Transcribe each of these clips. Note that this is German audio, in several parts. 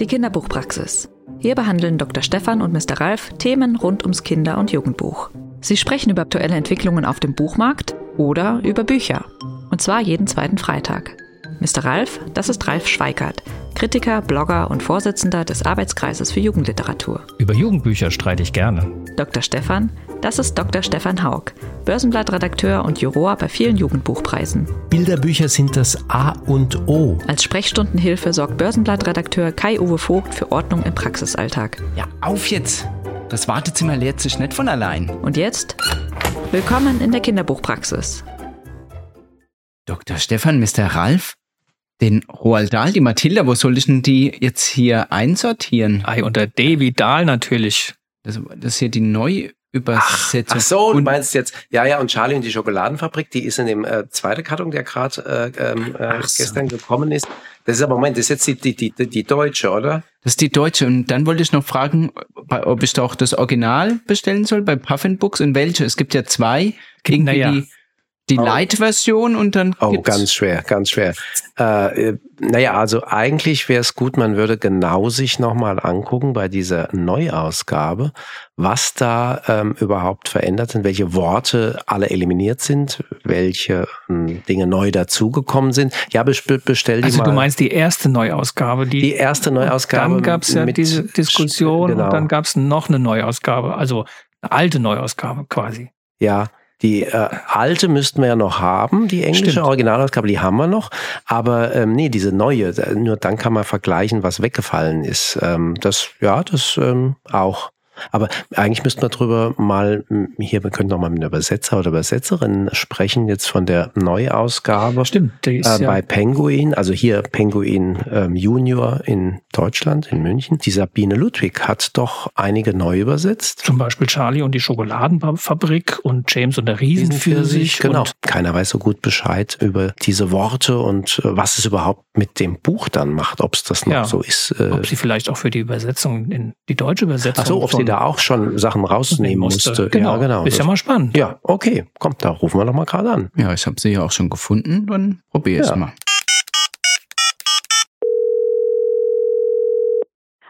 Die Kinderbuchpraxis. Hier behandeln Dr. Stefan und Mr. Ralf Themen rund ums Kinder- und Jugendbuch. Sie sprechen über aktuelle Entwicklungen auf dem Buchmarkt oder über Bücher. Und zwar jeden zweiten Freitag. Mr. Ralf, das ist Ralf Schweikert, Kritiker, Blogger und Vorsitzender des Arbeitskreises für Jugendliteratur. Über Jugendbücher streite ich gerne. Dr. Stefan, das ist Dr. Stefan Haug, Börsenblattredakteur und Juror bei vielen Jugendbuchpreisen. Bilderbücher sind das A und O. Als Sprechstundenhilfe sorgt Börsenblattredakteur Kai-Uwe Vogt für Ordnung im Praxisalltag. Ja, auf jetzt! Das Wartezimmer leert sich nicht von allein. Und jetzt? Willkommen in der Kinderbuchpraxis. Dr. Stefan, Mr. Ralf? Den Roald Dahl, die Mathilda, wo soll ich denn die jetzt hier einsortieren? Ei, unter D wie Dahl natürlich. Das, das ist hier die Neuübersetzung. Ach so, du Und- meinst jetzt, ja, ja, und Charlie und die Schokoladenfabrik, die ist in dem äh, zweiten Karton, der gerade äh, ähm, äh, Ach so. gestern gekommen ist. Das ist aber, Moment, das ist jetzt die, die, die, die deutsche, oder? Das ist die deutsche. Und dann wollte ich noch fragen, ob ich doch das Original bestellen soll bei Puffin Books und welche. Es gibt ja zwei. Irgendwie naja. die, die Oh. Light-Version und dann Oh, gibt's ganz schwer, ganz schwer. Äh, äh, naja, also eigentlich wäre es gut, man würde genau sich nochmal angucken bei dieser Neuausgabe, was da ähm, überhaupt verändert sind, welche Worte alle eliminiert sind, welche ähm, Dinge neu dazugekommen sind. Ja, bes- bestell die Also mal. du meinst die erste Neuausgabe, die, die erste Neuausgabe. dann gab es ja mit- diese Diskussion genau. und dann gab es noch eine Neuausgabe, also eine alte Neuausgabe quasi. Ja, die äh, alte müssten wir ja noch haben, die englische Stimmt. Originalausgabe, die haben wir noch. Aber ähm, nee, diese neue, nur dann kann man vergleichen, was weggefallen ist. Ähm, das, ja, das ähm, auch. Aber eigentlich müssten wir drüber mal, m, hier, wir können noch mal mit einer Übersetzer oder Übersetzerin sprechen, jetzt von der Neuausgabe. Stimmt, die ist Äh, ja bei Penguin, also hier Penguin ähm, Junior in Deutschland, in München. Die Sabine Ludwig hat doch einige neu übersetzt. zum Beispiel Charlie und die Schokoladenfabrik und James und der Riesenpfirsich. Genau. Keiner weiß so gut Bescheid über diese Worte und äh, was es überhaupt mit dem Buch dann macht, ob es das noch Ja. so ist. Äh, ob sie vielleicht auch für die Übersetzung in die deutsche Übersetzung. ach so, ob sie da auch schon Sachen rausnehmen musste. Genau. Ja, genau. Ist ja mal spannend. ja, okay. Kommt, da rufen wir doch mal gerade an. Ja, ich habe sie ja auch schon gefunden, dann probier es Ja. mal.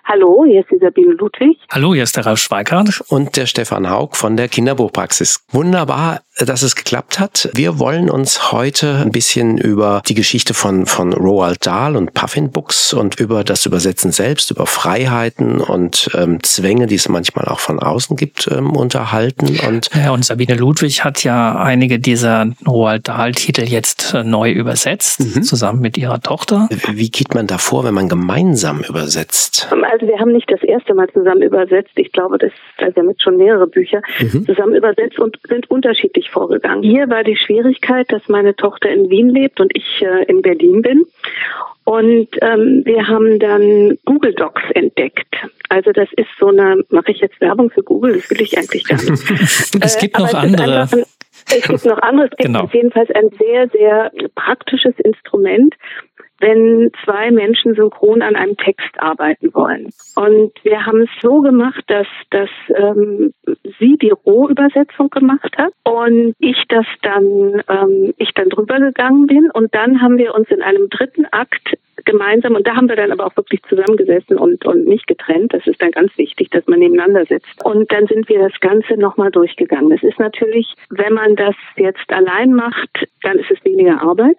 Hallo, hier ist die Sabine Ludwig. Hallo, hier ist der Ralf Schweikart. Und der Stefan Haug von der Kinderbuchpraxis. Wunderbar, dass es geklappt hat. Wir wollen uns heute ein bisschen über die Geschichte von, von Roald Dahl und Puffin Books und über das Übersetzen selbst, über Freiheiten und ähm, Zwänge, die es manchmal auch von außen gibt, ähm, unterhalten. Und Ja, und Sabine Ludwig hat ja einige dieser Roald Dahl-Titel jetzt äh, neu übersetzt, Mhm. zusammen mit ihrer Tochter. wie geht man da vor, wenn man gemeinsam übersetzt? Also wir haben nicht das erste Mal zusammen übersetzt. Ich glaube, das also wir haben jetzt schon mehrere Bücher Mhm. zusammen übersetzt und sind unterschiedlich vorgegangen. Hier war die Schwierigkeit, dass meine Tochter in Wien lebt und ich äh, in Berlin bin. Und ähm, wir haben dann Google Docs entdeckt. Also das ist so eine, mache ich jetzt Werbung für Google? Das will ich eigentlich gar nicht. Es Äh, gibt aber noch es andere. es gibt noch andere. Es gibt Genau. auf jedenfalls ein sehr, sehr praktisches Instrument, wenn zwei Menschen synchron an einem Text arbeiten wollen. Und wir haben es so gemacht, dass, dass ähm, sie die Rohübersetzung gemacht hat und ich das dann, ähm, ich dann drüber gegangen bin und dann haben wir uns in einem dritten Akt gemeinsam und da haben wir dann aber auch wirklich zusammengesessen und, und nicht getrennt. Das ist dann ganz wichtig, dass man nebeneinander sitzt. Und dann sind wir das Ganze nochmal durchgegangen. Es ist natürlich, wenn man das jetzt allein macht, dann ist es weniger Arbeit.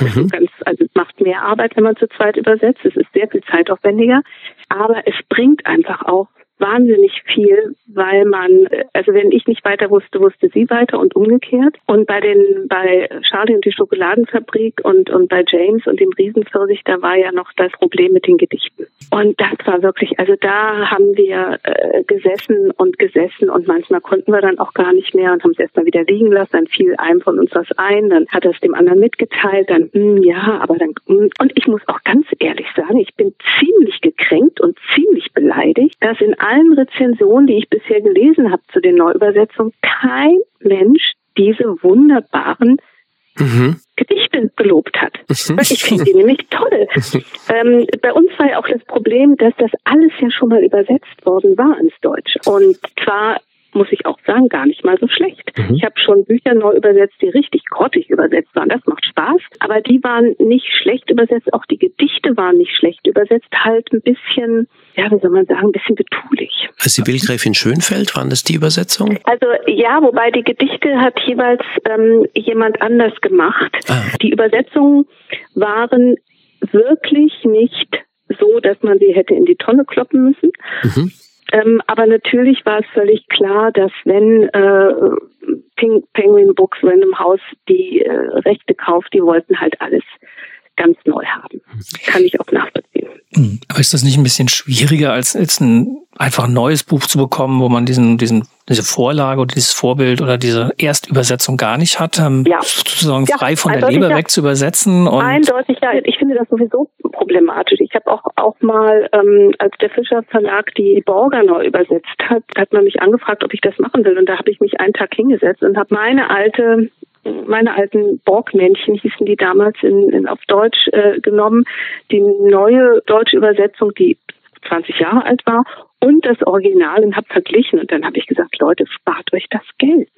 Das ist ganz, also es macht mehr Arbeit, wenn man zu zweit übersetzt. Es ist sehr viel zeitaufwendiger. Aber es bringt einfach auch wahnsinnig viel, weil man, also wenn ich nicht weiter wusste, wusste sie weiter und umgekehrt. Und bei den, bei Charlie und die Schokoladenfabrik und, und bei James und dem Riesenpfirsich, da war ja noch das Problem mit den Gedichten. Und das war wirklich, also da haben wir äh, gesessen und gesessen und manchmal konnten wir dann auch gar nicht mehr und haben es erstmal wieder liegen lassen. Dann fiel einem von uns was ein, dann hat er es dem anderen mitgeteilt, dann, hm, ja, aber dann, hm. und ich muss auch ganz ehrlich sagen, ich bin ziemlich gekränkt und ziemlich beleidigt, dass in allen Rezensionen, die ich bisher gelesen habe zu den Neuübersetzungen, kein Mensch diese wunderbaren Mhm. Gedichte gelobt hat. Ich finde die nämlich toll. ähm, bei uns war ja auch das Problem, dass das alles ja schon mal übersetzt worden war ins Deutsche. Und zwar muss ich auch sagen, gar nicht mal so schlecht. Mhm. Ich habe schon Bücher neu übersetzt, die richtig grottig übersetzt waren. Das macht Spaß. Aber die waren nicht schlecht übersetzt. Auch die Gedichte waren nicht schlecht übersetzt. Halt ein bisschen, ja, wie soll man sagen, ein bisschen betulich. Sibylle Gräfin Schönfeld, waren das die Übersetzung? Also ja, wobei die Gedichte hat jeweils ähm, jemand anders gemacht. Ah. Die Übersetzungen waren wirklich nicht so, dass man sie hätte in die Tonne kloppen müssen. Mhm. Ähm, aber natürlich war es völlig klar, dass wenn äh, Penguin Books Random House die äh, Rechte kauft, die wollten halt alles ganz neu haben. Kann ich auch nachvollziehen. Hm. Aber ist das nicht ein bisschen schwieriger, als jetzt ein einfach ein neues Buch zu bekommen, wo man diesen, diesen, diese Vorlage oder dieses Vorbild oder diese Erstübersetzung gar nicht hat, ähm, ja. sozusagen ja, frei von der Leber weg zu übersetzen? Und eindeutig, ja. Ich finde das sowieso problematisch. Ich habe auch, auch mal, ähm, als der Fischer Verlag die Borger neu übersetzt hat, hat man mich angefragt, ob ich das machen will. Und da habe ich mich einen Tag hingesetzt und habe meine alte meine alten Borgmännchen hießen die damals in, in auf Deutsch äh, genommen, die neue deutsche Übersetzung, die 20 Jahre alt war, und das Original und habe verglichen. Und dann habe ich gesagt, Leute, spart euch das Geld.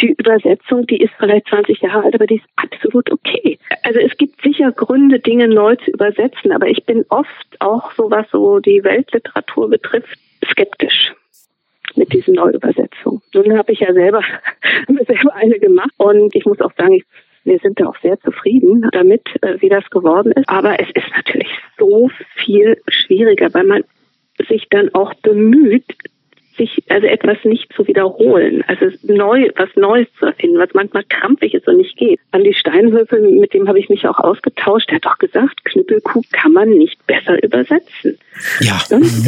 Die Übersetzung, die ist vielleicht 20 Jahre alt, aber die ist absolut okay. Also es gibt sicher Gründe, Dinge neu zu übersetzen, aber ich bin oft auch so, was so die Weltliteratur betrifft, skeptisch mit diesen Neuübersetzungen. Nun habe ich ja selber, selber eine gemacht und ich muss auch sagen, ich, wir sind da auch sehr zufrieden damit, äh, wie das geworden ist. Aber es ist natürlich so viel schwieriger, weil man sich dann auch bemüht, sich also etwas nicht zu wiederholen, also neu, was Neues zu erfinden, was manchmal krampfig ist und nicht geht. An die Steinhöfe, mit dem habe ich mich auch ausgetauscht, der hat doch gesagt, Knüppelkuh kann man nicht besser übersetzen. Ja.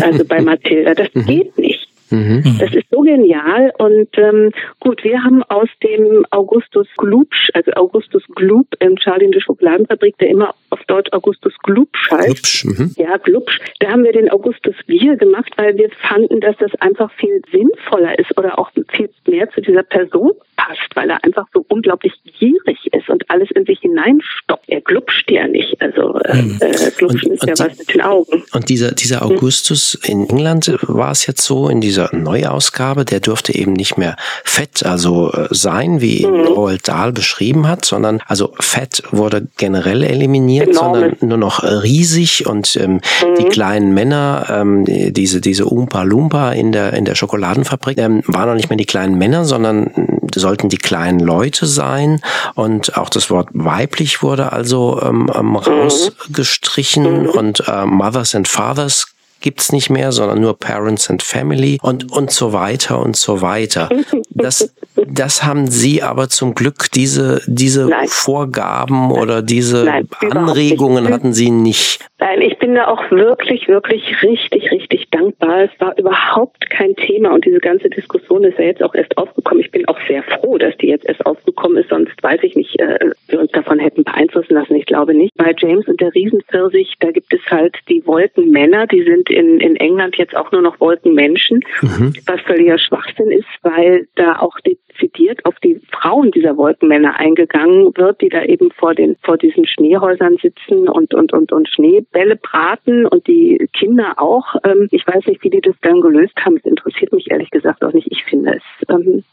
Also bei Mathilda, das mhm. geht nicht. Mhm. Das ist so genial. Und ähm, gut, wir haben aus dem Augustus Glubsch, also Augustus Glub im Charlie in der Schokoladenfabrik, der immer auf Deutsch Augustus Glubsch heißt. Glubsch, mhm. Ja, Glubsch. Da haben wir den Augustus Wir gemacht, weil wir fanden, dass das einfach viel sinnvoller ist oder auch viel mehr zu dieser Person passt, weil er einfach so unglaublich gierig ist und alles in sich hineinstoppt. Er glubscht ja nicht. Also äh, mhm. äh, und, ist ja was mit den Augen. Und dieser, dieser Augustus in England war es jetzt so in dieser Neuausgabe, der dürfte eben nicht mehr fett also äh, sein, wie mhm. Roald Dahl beschrieben hat, sondern also Fett wurde generell eliminiert, Enorme. sondern nur noch riesig und ähm, mhm. die kleinen Männer, ähm, diese diese Oompa Loompa in der in der Schokoladenfabrik, ähm, waren noch nicht mehr die kleinen Männer, sondern sollten die kleinen Leute sein und auch das Wort weiblich wurde also ähm, ähm mhm. rausgestrichen mhm. und äh, Mothers and Fathers gibt's nicht mehr, sondern nur Parents and Family und, und so weiter und so weiter. Das, das haben Sie aber zum Glück, diese, diese Vorgaben oder diese Nein, Anregungen hatten Sie nicht. Nein, ich bin da auch wirklich, wirklich richtig, richtig dankbar. Es war überhaupt kein Thema und diese ganze Diskussion ist ja jetzt auch erst aufgekommen. Ich bin auch sehr froh, dass die jetzt erst aufgekommen ist, sonst weiß ich nicht, äh, wir uns davon hätten beeinflussen lassen. Ich glaube nicht. Bei James und der Riesenpfirsich, da gibt es halt die Wolkenmänner, die sind in, in England jetzt auch nur noch Wolkenmenschen, mhm. was völliger Schwachsinn ist, weil da auch dezidiert auf die Frauen dieser Wolkenmänner eingegangen wird, die da eben vor den vor diesen Schneehäusern sitzen und und und und Schnee Bälle braten und die Kinder auch. Ähm, ich weiß nicht, wie die das dann gelöst haben. Es interessiert mich ehrlich gesagt auch nicht. Ich finde es ähm,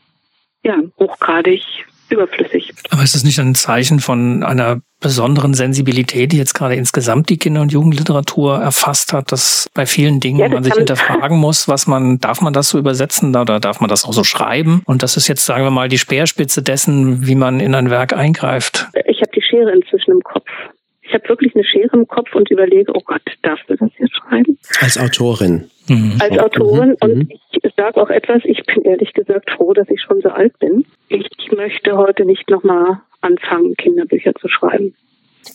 ja hochgradig überflüssig. Aber ist das nicht ein Zeichen von einer besonderen Sensibilität, die jetzt gerade insgesamt die Kinder- und Jugendliteratur erfasst hat, dass bei vielen Dingen ja, man sich hinterfragen muss, was man, darf man das so übersetzen oder darf man das auch so schreiben? Und das ist jetzt, sagen wir mal, die Speerspitze dessen, wie man in ein Werk eingreift. Ich habe die Schere inzwischen im Kopf. Ich habe wirklich eine Schere im Kopf und überlege, oh Gott, darfst du das jetzt schreiben? Als Autorin. Mhm. Als Autorin. Mhm. Und ich sage auch etwas, ich bin ehrlich gesagt froh, dass ich schon so alt bin. Ich möchte heute nicht nochmal anfangen, Kinderbücher zu schreiben.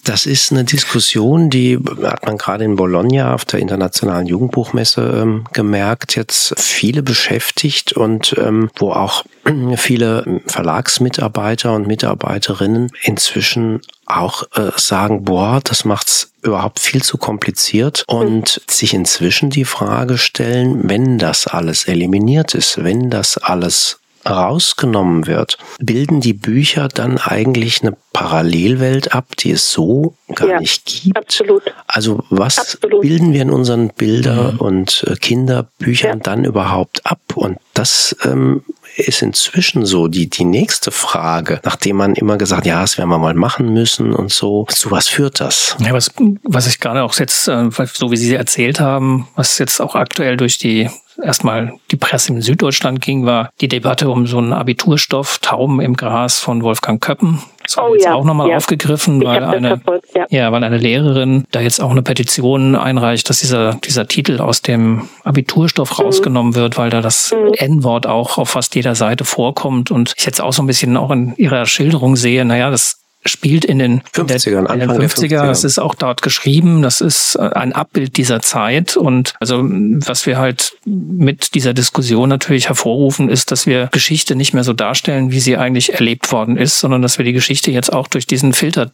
Das ist eine Diskussion, die hat man gerade in Bologna auf der internationalen Jugendbuchmesse ähm, gemerkt, jetzt viele beschäftigt und ähm, wo auch viele Verlagsmitarbeiter und Mitarbeiterinnen inzwischen auch äh, sagen, boah, das macht's überhaupt viel zu kompliziert und sich inzwischen die Frage stellen, wenn das alles eliminiert ist, wenn das alles rausgenommen wird, bilden die Bücher dann eigentlich eine Parallelwelt ab, die es so gar ja, nicht gibt? Absolut. Also was absolut. bilden wir in unseren Bilder- mhm. und äh, Kinderbüchern ja. dann überhaupt ab? Und das ähm, ist inzwischen so die, die nächste Frage, nachdem man immer gesagt, ja, das werden wir mal machen müssen und so. Zu was führt das? Ja, was, was ich gerade auch jetzt, äh, so wie Sie erzählt haben, was jetzt auch aktuell durch die erstmal die Presse in Süddeutschland ging, war die Debatte um so einen Abiturstoff Tauben im Gras von Wolfgang Köppen. Das oh, jetzt ja, auch nochmal ja. aufgegriffen, weil eine, ja. ja. weil eine Lehrerin da jetzt auch eine Petition einreicht, dass dieser, dieser Titel aus dem Abiturstoff mhm. rausgenommen wird, weil da das mhm. N-Wort auch auf fast jeder Seite vorkommt. Und ich jetzt auch so ein bisschen auch in ihrer Schilderung sehe, naja, das spielt in den 50ern, in den 50er. Das ist auch dort geschrieben. Das ist äh, ein Abbild dieser Zeit. Und also, was wir halt mit dieser Diskussion natürlich hervorrufen, ist, dass wir Geschichte nicht mehr so darstellen, wie sie eigentlich erlebt worden ist, sondern dass wir die Geschichte jetzt auch durch diesen Filter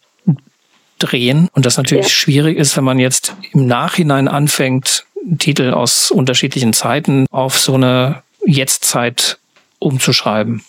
drehen. Und das natürlich ja. schwierig ist, wenn man jetzt im Nachhinein anfängt, Titel aus unterschiedlichen Zeiten auf so eine Jetztzeit umzuschreiben.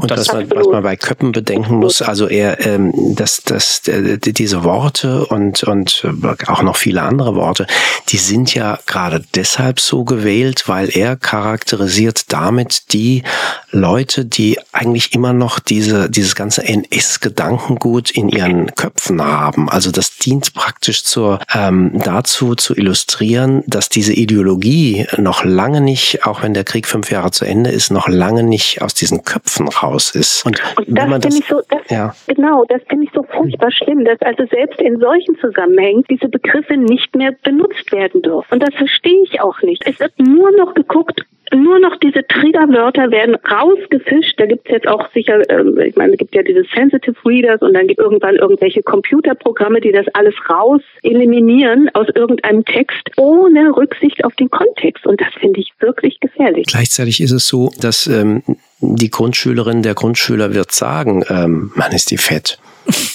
Und das, was, man, was man bei Köppen bedenken muss, also er, ähm, dass, dass äh, diese Worte und, und auch noch viele andere Worte, die sind ja gerade deshalb so gewählt, weil er charakterisiert damit die Leute, die eigentlich immer noch diese, dieses ganze NS-Gedankengut in ihren Köpfen haben. Also das dient praktisch zur, ähm, dazu zu illustrieren, dass diese Ideologie noch lange nicht, auch wenn der Krieg fünf Jahre zu Ende ist, noch lange nicht nicht aus diesen Köpfen raus ist. Und, und das finde ich so, das, ja. genau, das finde ich so furchtbar schlimm, dass also selbst in solchen Zusammenhängen diese Begriffe nicht mehr benutzt werden dürfen. Und das verstehe ich auch nicht. Es wird nur noch geguckt, nur noch diese Triggerwörter werden rausgefischt. Da gibt es jetzt auch sicher, ähm, ich meine, es gibt ja diese Sensitive Readers und dann gibt irgendwann irgendwelche Computerprogramme, die das alles raus eliminieren aus irgendeinem Text, ohne Rücksicht auf den Kontext. Und das finde ich wirklich gefährlich. Gleichzeitig ist es so, dass ähm, die Grundschülerin, der Grundschüler wird sagen, ähm, Mann ist die fett.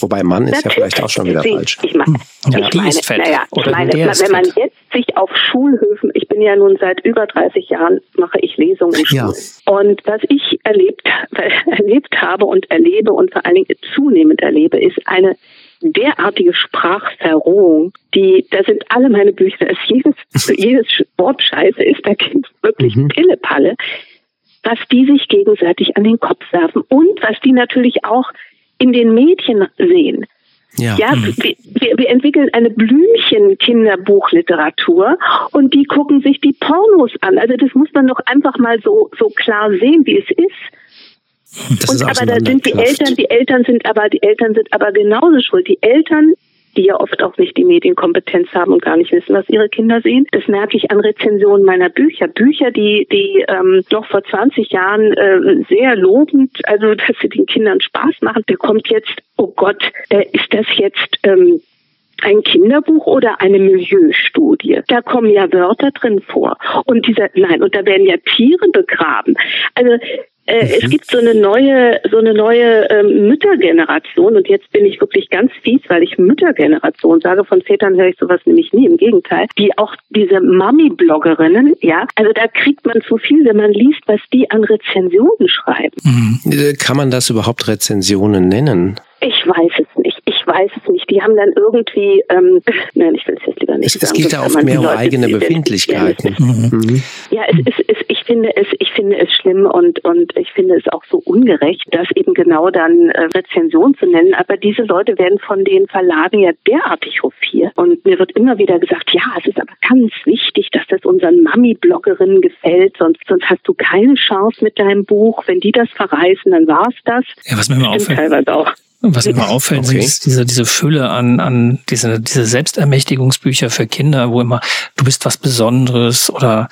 Wobei Mann ist ja vielleicht auch schon wieder Sie, falsch. Ich, mein, ja, ich meine, ist fett. Naja, ich meine, wenn man jetzt sich auf Schulhöfen, ich bin ja nun seit über 30 Jahren, mache ich Lesungen in Schulen. Ja. Und was ich erlebt, erlebt habe und erlebe und vor allen Dingen zunehmend erlebe, ist eine derartige Sprachverrohung, die, da sind alle meine Bücher, ist jedes, jedes Wort scheiße ist, da gibt es wirklich mhm. Pillepalle, was die sich gegenseitig an den Kopf werfen und was die natürlich auch in den Mädchen sehen. Ja, ja mhm. wir, wir, entwickeln eine Blümchen-Kinderbuchliteratur und die gucken sich die Pornos an. Also das muss man doch einfach mal so, so klar sehen, wie es ist. Das und ist aber da sind die Eltern, die Eltern sind aber, die Eltern sind aber genauso schuld. Die Eltern die ja oft auch nicht die Medienkompetenz haben und gar nicht wissen, was ihre Kinder sehen. Das merke ich an Rezensionen meiner Bücher. Bücher, die, die ähm, noch vor 20 Jahren äh, sehr lobend, also dass sie den Kindern Spaß machen, der kommt jetzt, oh Gott, äh, ist das jetzt ähm, ein Kinderbuch oder eine Milieustudie. Da kommen ja Wörter drin vor. Und dieser, nein, und da werden ja Tiere begraben. Also. Es gibt so eine neue, so eine neue ähm, Müttergeneration und jetzt bin ich wirklich ganz fies, weil ich Müttergeneration sage. Von Vätern höre ich sowas nämlich nie. Im Gegenteil, die auch diese Mami-Bloggerinnen, ja, also da kriegt man zu viel, wenn man liest, was die an Rezensionen schreiben. Mhm. Äh, kann man das überhaupt Rezensionen nennen? Ich weiß es nicht. Ich weiß es nicht. Die haben dann irgendwie, ähm, nein, ich will es jetzt lieber nicht. Es, sagen, es geht da oft mehr um eigene Befindlichkeiten. Mhm. Ja, es ist, es, ich finde es, ich finde es schlimm und und ich finde es auch so ungerecht, das eben genau dann äh, Rezension zu nennen. Aber diese Leute werden von den Verlagen ja derartig hofiert. Und mir wird immer wieder gesagt, ja, es ist aber ganz wichtig, dass das unseren Mami-Bloggerinnen gefällt, sonst sonst hast du keine Chance mit deinem Buch. Wenn die das verreißen, dann war's das. Ja, was mir immer auffällt. Teilweise auch. Was immer auffällt, okay. ist diese, diese Fülle an, an diese, diese Selbstermächtigungsbücher für Kinder, wo immer, du bist was Besonderes oder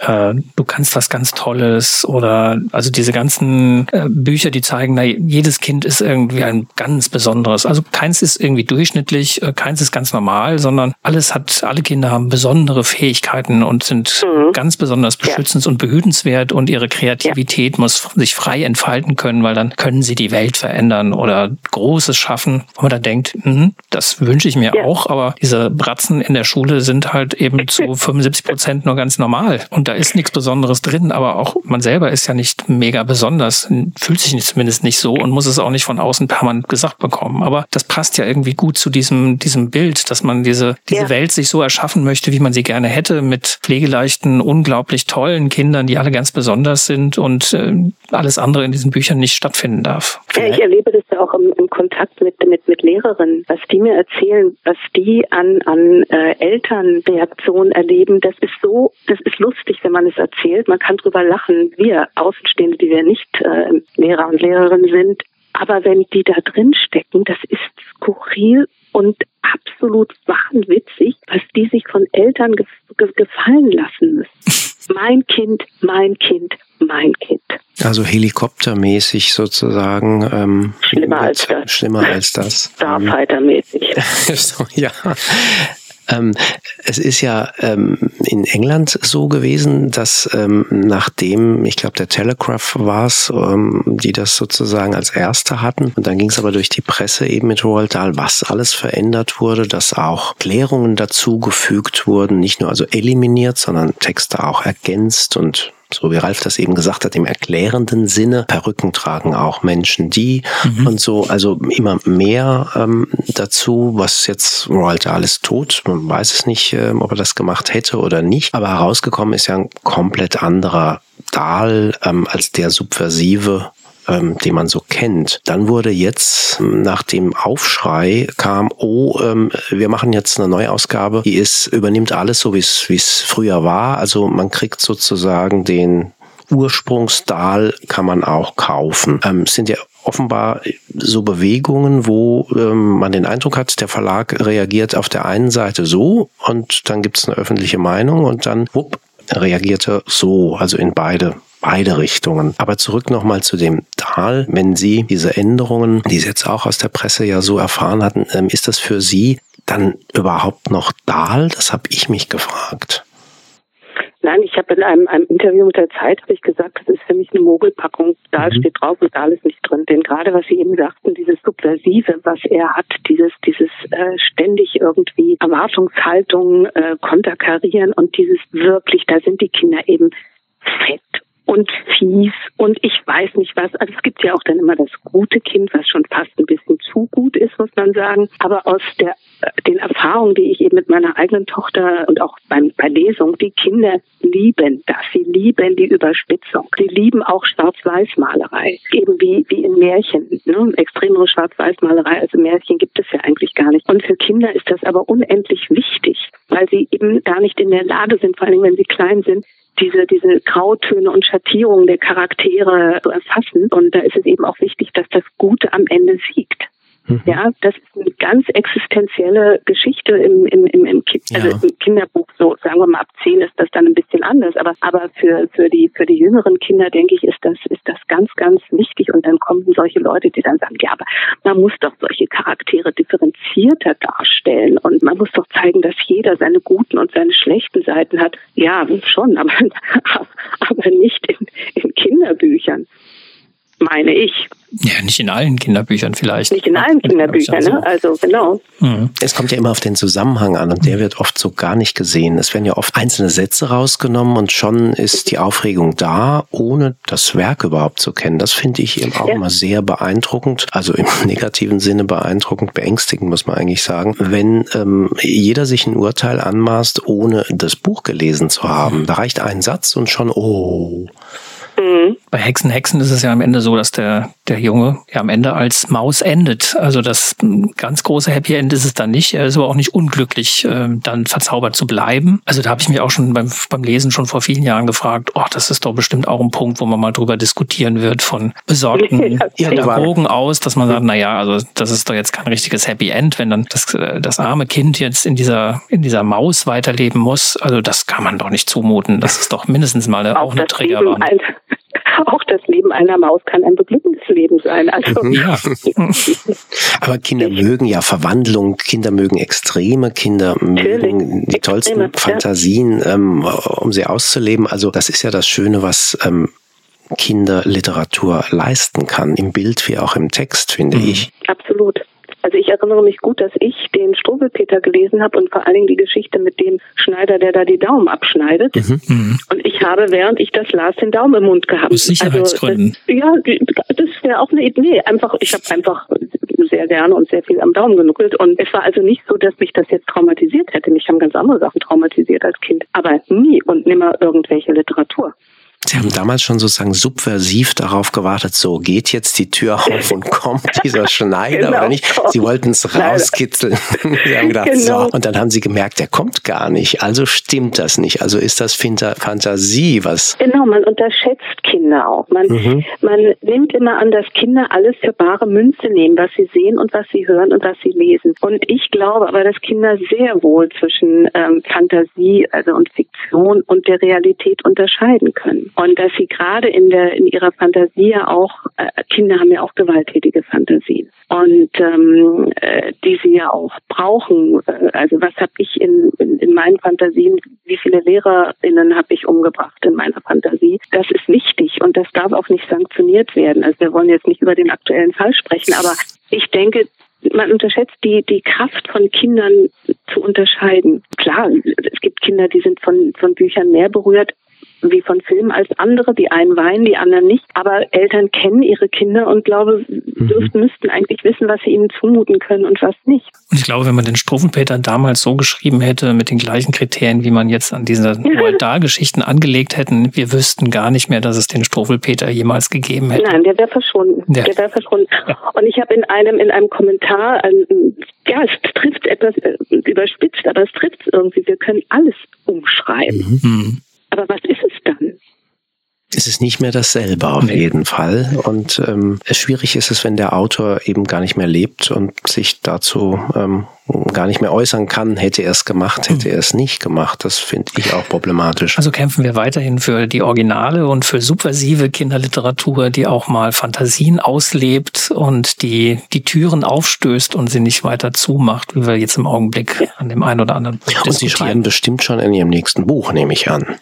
äh, du kannst was ganz Tolles oder also diese ganzen äh, Bücher, die zeigen, na, jedes Kind ist irgendwie ein ganz besonderes. Also keins ist irgendwie durchschnittlich, äh, keins ist ganz normal, sondern alles hat, alle Kinder haben besondere Fähigkeiten und sind mhm. ganz besonders beschützens- ja. und behütenswert und ihre Kreativität ja. muss sich frei entfalten können, weil dann können sie die Welt verändern oder Großes schaffen, wo man dann denkt, mh, das wünsche ich mir ja. auch, aber diese Bratzen in der Schule sind halt eben zu 75 Prozent nur ganz normal. Und da ist nichts Besonderes drin, aber auch man selber ist ja nicht mega besonders, fühlt sich zumindest nicht so und muss es auch nicht von außen permanent gesagt bekommen. Aber das passt ja irgendwie gut zu diesem, diesem Bild, dass man diese, diese ja. Welt sich so erschaffen möchte, wie man sie gerne hätte, mit pflegeleichten, unglaublich tollen Kindern, die alle ganz besonders sind und äh, alles andere in diesen Büchern nicht stattfinden darf. Ja, ich erlebe das ja auch im, im Kontakt mit, mit, mit Lehrerinnen, was die mir erzählen, was die an, an äh, Elternreaktionen erleben, das ist so, das ist lustig, wenn man es erzählt. Man kann drüber lachen. Wir Außenstehende, die wir nicht äh, Lehrer und Lehrerinnen sind, aber wenn die da drin stecken, das ist skurril und absolut wahnwitzig, was die sich von Eltern ge ge gefallen lassen müssen. mein Kind, mein Kind, mein Kind. Also helikoptermäßig sozusagen. Ähm, schlimmer als das. Schlimmer als das. Starfighter-mäßig. so, ja. Ähm, es ist ja ähm, in England so gewesen, dass ähm, nachdem, ich glaube, der Telegraph war es, ähm, die das sozusagen als erste hatten. Und dann ging es aber durch die Presse eben mit Roald Dahl, was alles verändert wurde, dass auch Klärungen dazugefügt wurden, nicht nur also eliminiert, sondern Texte auch ergänzt und so wie Ralf das eben gesagt hat, im erklärenden Sinne. Perücken tragen auch Menschen, die mhm. und so, also immer mehr ähm, dazu, was jetzt Roald Dahl ist tot. Man weiß es nicht, ähm, ob er das gemacht hätte oder nicht. Aber herausgekommen ist ja ein komplett anderer Dahl ähm, als der subversive ähm, den man so kennt. Dann wurde jetzt nach dem Aufschrei kam, oh, ähm, wir machen jetzt eine Neuausgabe, die ist, übernimmt alles so, wie es früher war. Also man kriegt sozusagen den Ursprungsdahl kann man auch kaufen. Ähm, sind ja offenbar so Bewegungen, wo ähm, man den Eindruck hat, der Verlag reagiert auf der einen Seite so und dann gibt es eine öffentliche Meinung und dann wupp, reagierte so, also in beide beide Richtungen. Aber zurück nochmal zu dem Tal. Wenn Sie diese Änderungen, die Sie jetzt auch aus der Presse ja so erfahren hatten, ähm, ist das für Sie dann überhaupt noch Dahl? Das habe ich mich gefragt. Nein, ich habe in einem, einem Interview mit der Zeit habe ich gesagt, das ist für mich eine Mogelpackung. Dahl mhm. steht drauf und Dahl ist nicht drin. Denn gerade was Sie eben sagten, dieses Subversive, was er hat, dieses dieses äh, ständig irgendwie Erwartungshaltung äh, konterkarieren und dieses wirklich, da sind die Kinder eben fett und fies und ich weiß nicht was. Also es gibt ja auch dann immer das gute Kind, was schon fast ein bisschen zu gut ist, muss man sagen. Aber aus der, den Erfahrungen, die ich eben mit meiner eigenen Tochter und auch beim, bei Lesung, die Kinder lieben das. Sie lieben die Überspitzung. Sie lieben auch Schwarz-Weiß-Malerei. Eben wie, wie in Märchen. Ne? Extremere Schwarz-Weiß-Malerei als im Märchen gibt es ja eigentlich gar nicht. Und für Kinder ist das aber unendlich wichtig, weil sie eben gar nicht in der Lage sind, vor allem wenn sie klein sind, diese, diese Grautöne und Schattierungen der Charaktere zu erfassen. Und da ist es eben auch wichtig, dass das Gute am Ende siegt. Mhm. Ja, das ist eine ganz existenzielle Geschichte im, im, im, im, Ki ja. also im Kinderbuch. So sagen wir mal ab zehn ist das dann ein bisschen anders, aber aber für für die für die jüngeren Kinder denke ich ist das ist das ganz ganz wichtig. Und dann kommen solche Leute, die dann sagen, ja, aber man muss doch solche Charaktere differenzierter darstellen und man muss doch zeigen, dass jeder seine guten und seine schlechten Seiten hat. Ja, schon, aber aber nicht in, in Kinderbüchern meine ich. Ja, nicht in allen Kinderbüchern vielleicht. Nicht in allen Kinderbüchern, ne? Also genau. Mhm. Es kommt ja immer auf den Zusammenhang an und der wird oft so gar nicht gesehen. Es werden ja oft einzelne Sätze rausgenommen und schon ist die Aufregung da, ohne das Werk überhaupt zu kennen. Das finde ich eben auch ja. immer sehr beeindruckend, also im negativen Sinne beeindruckend, beängstigend muss man eigentlich sagen, wenn ähm, jeder sich ein Urteil anmaßt, ohne das Buch gelesen zu haben. Da reicht ein Satz und schon, oh, Mhm. Bei Hexen, Hexen ist es ja am Ende so, dass der, der Junge ja am Ende als Maus endet. Also das ganz große Happy End ist es dann nicht. Er ist aber auch nicht unglücklich, äh, dann verzaubert zu bleiben. Also da habe ich mich auch schon beim, beim Lesen schon vor vielen Jahren gefragt, oh, das ist doch bestimmt auch ein Punkt, wo man mal drüber diskutieren wird von besorgten Pädagogen aus, dass man sagt, na ja, also das ist doch jetzt kein richtiges Happy End, wenn dann das, äh, das arme Kind jetzt in dieser, in dieser Maus weiterleben muss. Also das kann man doch nicht zumuten. Das ist doch mindestens mal eine, auch, auch eine Triggerwarnung auch das Leben einer Maus kann ein beglückendes Leben sein. Also ja. Aber Kinder mögen ja Verwandlung, Kinder mögen Extreme, Kinder mögen die tollsten Extreme, Fantasien, ja. ähm, um sie auszuleben. Also das ist ja das Schöne, was ähm, Kinderliteratur leisten kann, im Bild wie auch im Text, finde mhm. ich. Absolut. Also ich erinnere mich gut, dass ich den Struwelpeter gelesen habe und vor allen Dingen die Geschichte mit dem Schneider, der da die Daumen abschneidet. Mhm. mhm. Und ich habe, während ich das las, den Daumen im Mund gehabt. Aus Sicherheitsgründen. Also, ja, das wäre auch eine Idee. Einfach, ich habe einfach sehr gerne und sehr viel am Daumen genuckelt. Und es war also nicht so, dass mich das jetzt traumatisiert hätte. Mich haben ganz andere Sachen traumatisiert als Kind. Aber nie und nimmer irgendwelche Literatur. Sie haben damals schon sozusagen subversiv darauf gewartet, so geht jetzt die Tür auf und kommt dieser Schneider genau. oder nicht. Sie wollten es rauskitzeln. Sie haben gedacht, genau. so. Und dann haben Sie gemerkt, der kommt gar nicht. Also stimmt das nicht. Also ist das Fantasie, was. Genau, man unterschätzt Kinder auch. Man, mhm. man nimmt immer an, dass Kinder alles für bare Münze nehmen, was sie sehen und was sie hören und was sie lesen. Und ich glaube aber, dass Kinder sehr wohl zwischen ähm, Fantasie also und Fiktion und der Realität unterscheiden können und dass sie gerade in der in ihrer Fantasie ja auch äh, Kinder haben ja auch gewalttätige Fantasien und ähm, äh, die sie ja auch brauchen. Äh, also was habe ich in, in, in meinen Fantasien, wie viele LehrerInnen habe ich umgebracht in meiner Fantasie? Das ist wichtig und das darf auch nicht sanktioniert werden. Also wir wollen jetzt nicht über den aktuellen Fall sprechen, aber ich denke, man unterschätzt die, die Kraft von Kindern zu unterscheiden. Klar, es gibt Kinder, die sind von, von Büchern mehr berührt, wie von Filmen als andere. Die einen weinen, die anderen nicht. Aber Eltern kennen ihre Kinder und glaube, mhm. dürften, müssten eigentlich wissen, was sie ihnen zumuten können und was nicht. Und ich glaube, wenn man den Struwwelpeter damals so geschrieben hätte, mit den gleichen Kriterien, wie man jetzt an diese Roald Dahl-Geschichten angelegt hätten, wir wüssten gar nicht mehr, dass es den Struwwelpeter jemals gegeben hätte. Nein, der wäre verschwunden. Ja. Der wäre verschwunden. Und ich habe in einem, in einem Kommentar, ein, ja, es trifft etwas äh, überspitzt, aber es trifft irgendwie. Wir können alles umschreiben. Mhm. Aber was ist es dann? Es ist nicht mehr dasselbe auf jeden Fall. Und ähm, schwierig ist es, wenn der Autor eben gar nicht mehr lebt und sich dazu ähm, gar nicht mehr äußern kann, hätte er es gemacht, hätte er es nicht gemacht. Das finde ich auch problematisch. Also kämpfen wir weiterhin für die Originale und für subversive Kinderliteratur, die auch mal Fantasien auslebt und die die Türen aufstößt und sie nicht weiter zumacht, wie wir jetzt im Augenblick an dem einen oder anderen Und Sie schreiben bestimmt schon in Ihrem nächsten Buch, nehme ich an.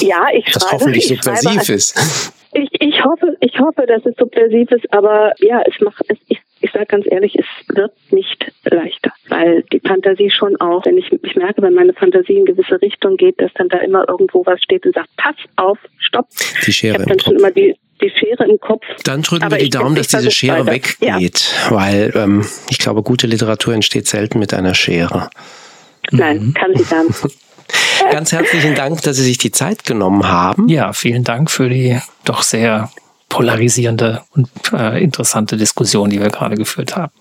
Ja, ich das schreibe. hoffentlich subversiv ist. Ich, ich hoffe, ich hoffe, dass es subversiv ist, aber ja, es macht, es, ich, ich sage ganz ehrlich, es wird nicht leichter, weil die Fantasie schon auch, wenn ich, ich merke, wenn meine Fantasie in gewisse Richtung geht, dass dann da immer irgendwo was steht und sagt, pass auf, stopp. Die Schere ich habe dann schon immer die, die Schere im Kopf. Dann drücken Aber wir die Daumen, dass diese Schere weiter. weggeht, ja. weil ähm, ich glaube, gute Literatur entsteht selten mit einer Schere. Nein, mhm. kann sie gar nicht. Ganz herzlichen Dank, dass Sie sich die Zeit genommen haben. Ja, vielen Dank für die doch sehr polarisierende und äh, interessante Diskussion, die wir gerade geführt haben.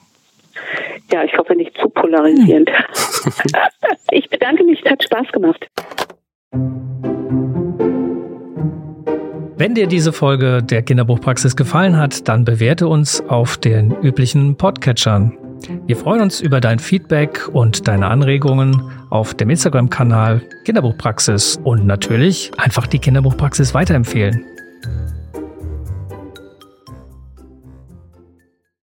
Ja, ich hoffe nicht zu polarisierend. Hm. ich bedanke mich, es hat Spaß gemacht. Wenn dir diese Folge der Kinderbuchpraxis gefallen hat, dann bewerte uns auf den üblichen Podcatchern. Wir freuen uns über dein Feedback und deine Anregungen auf dem Instagram-Kanal Kinderbuchpraxis und natürlich einfach die Kinderbuchpraxis weiterempfehlen.